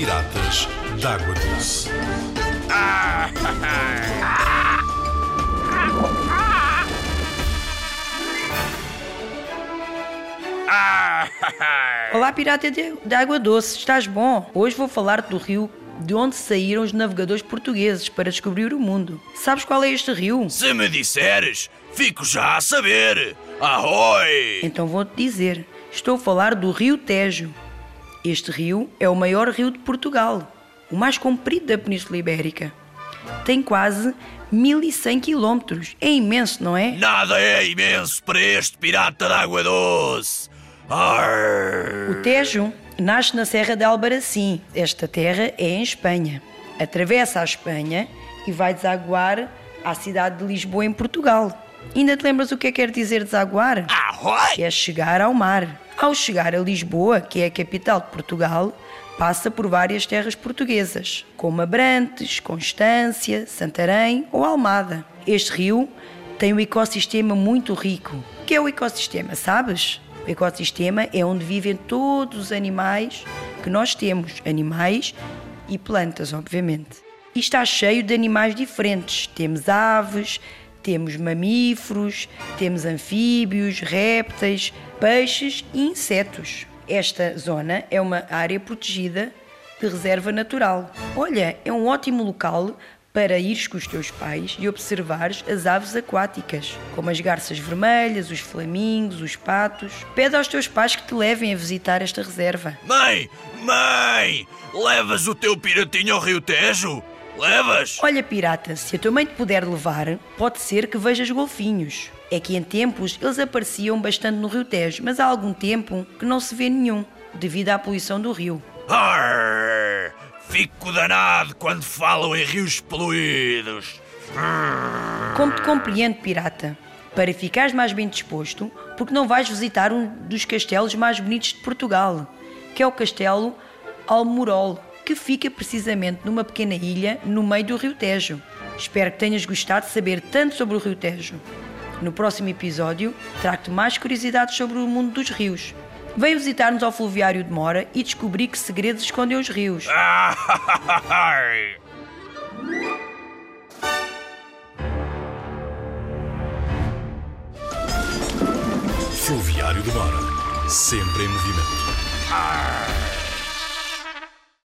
Piratas d'Água Doce. Olá, pirata de, água doce, estás bom? Hoje vou falar do rio de onde saíram os navegadores portugueses para descobrir o mundo. Sabes qual é este rio? Se me disseres, fico já a saber. Arroi! Então vou-te dizer. Estou a falar do Rio Tejo. Este rio é o maior rio de Portugal, o mais comprido da Península Ibérica. Tem quase 1100 quilómetros. É imenso, não é? Nada é imenso para este pirata d'água doce. Arr. O Tejo nasce na Serra de Albarracim. Esta terra é em Espanha. Atravessa a Espanha e vai desaguar à cidade de Lisboa, em Portugal. Ainda te lembras o que é que quer dizer desaguar? Arroi! É chegar ao mar. Ao chegar a Lisboa, que é a capital de Portugal, passa por várias terras portuguesas, como Abrantes, Constância, Santarém ou Almada. Este rio tem um ecossistema muito rico. O que é o ecossistema, sabes? O ecossistema é onde vivem todos os animais que nós temos, animais e plantas, obviamente. E está cheio de animais diferentes. Temos aves, temos mamíferos, temos anfíbios, répteis, peixes e insetos. Esta zona é uma área protegida de reserva natural. Olha, é um ótimo local para ires com os teus pais e observares as aves aquáticas, como as garças vermelhas, os flamingos, os patos. Pede aos teus pais que te levem a visitar esta reserva. Mãe! Mãe! Levas o teu piratinho ao Rio Tejo? Levas? Olha, pirata, se a tua mãe te puder levar, pode ser que vejas golfinhos. É que em tempos eles apareciam bastante no Rio Tejo, mas há algum tempo que não se vê nenhum, devido à poluição do rio. Arr. Fico danado quando falam em rios poluídos. Como te compreendo, pirata? Para ficares mais bem disposto, porque não vais visitar um dos castelos mais bonitos de Portugal, que é o Castelo Almorol, que fica precisamente numa pequena ilha no meio do Rio Tejo. Espero que tenhas gostado de saber tanto sobre o Rio Tejo. No próximo episódio, trago-te mais curiosidades sobre o mundo dos rios. Vem visitar-nos ao Fluviário de Mora e descobrir que segredos escondem os rios. Fluviário de Mora. Sempre em movimento. Arr.